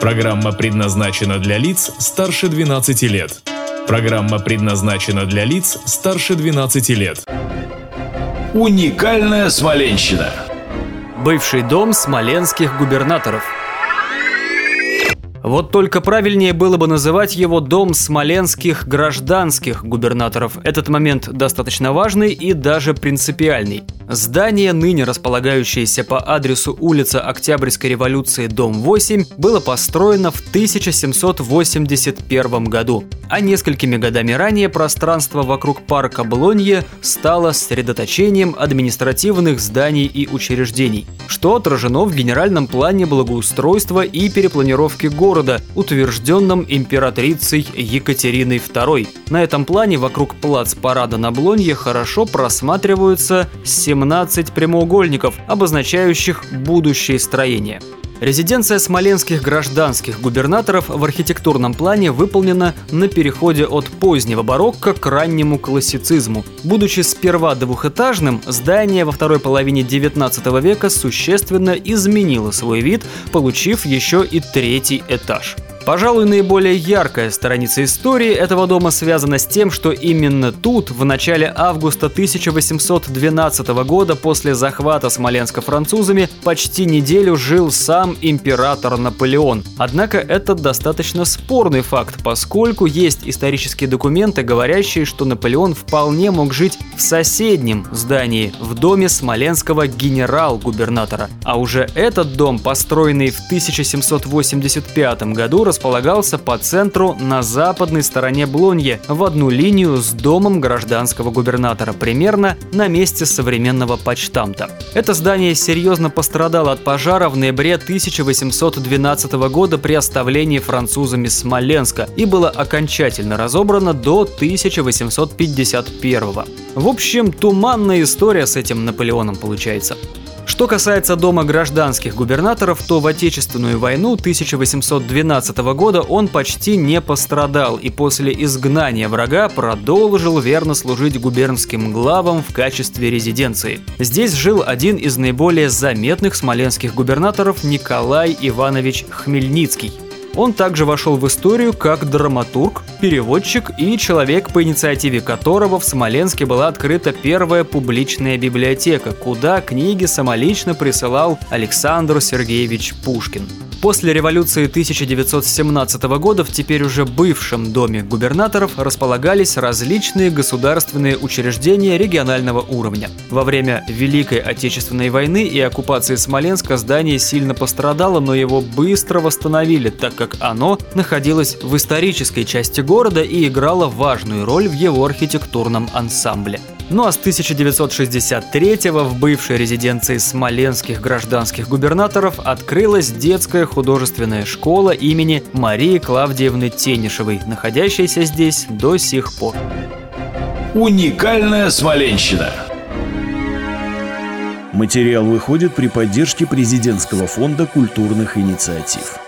Программа предназначена для лиц старше 12 лет. Программа предназначена для лиц старше 12 лет. Уникальная Смоленщина. Бывший дом смоленских губернаторов – вот только правильнее было бы называть его дом смоленских гражданских губернаторов. Этот момент достаточно важный и даже принципиальный. Здание, ныне располагающееся по адресу улица Октябрьской революции, дом 8, было построено в 1781 году, а несколькими годами ранее пространство вокруг парка Блонье стало сосредоточением административных зданий и учреждений, что отражено в генеральном плане благоустройства и перепланировки города, утвержденном императрицей Екатериной II. На этом плане вокруг плац-парада на Блонье хорошо просматриваются 17 17 прямоугольников, обозначающих будущее строение. Резиденция смоленских гражданских губернаторов в архитектурном плане выполнена на переходе от позднего барокко к раннему классицизму. Будучи сперва двухэтажным, здание во второй половине XIX века существенно изменило свой вид, получив еще и третий этаж – Пожалуй, наиболее яркая страница истории этого дома связана с тем, что именно тут, в начале августа 1812 года, после захвата Смоленска французами, почти неделю жил сам император Наполеон. Однако это достаточно спорный факт, поскольку есть исторические документы, говорящие, что Наполеон вполне мог жить в соседнем здании, в доме смоленского генерал-губернатора. А уже этот дом, построенный в 1785 году, располагался по центру на западной стороне Блонье, в одну линию с домом гражданского губернатора, примерно на месте современного почтамта. Это здание серьезно пострадало от пожара в ноябре 1812 года при оставлении французами Смоленска и было окончательно разобрано до 1851 В общем, туманная история с этим Наполеоном получается. Что касается дома гражданских губернаторов, то в Отечественную войну 1812 года он почти не пострадал и после изгнания врага продолжил верно служить губернским главам в качестве резиденции. Здесь жил один из наиболее заметных смоленских губернаторов Николай Иванович Хмельницкий. Он также вошел в историю как драматург, переводчик и человек, по инициативе которого в Смоленске была открыта первая публичная библиотека, куда книги самолично присылал Александр Сергеевич Пушкин. После революции 1917 года в теперь уже бывшем доме губернаторов располагались различные государственные учреждения регионального уровня. Во время Великой Отечественной войны и оккупации Смоленска здание сильно пострадало, но его быстро восстановили, так как оно находилось в исторической части города и играло важную роль в его архитектурном ансамбле. Ну а с 1963 в бывшей резиденции смоленских гражданских губернаторов открылась детская художественная школа имени Марии Клавдиевны Тенишевой, находящаяся здесь до сих пор. Уникальная Смоленщина. Материал выходит при поддержке президентского фонда культурных инициатив.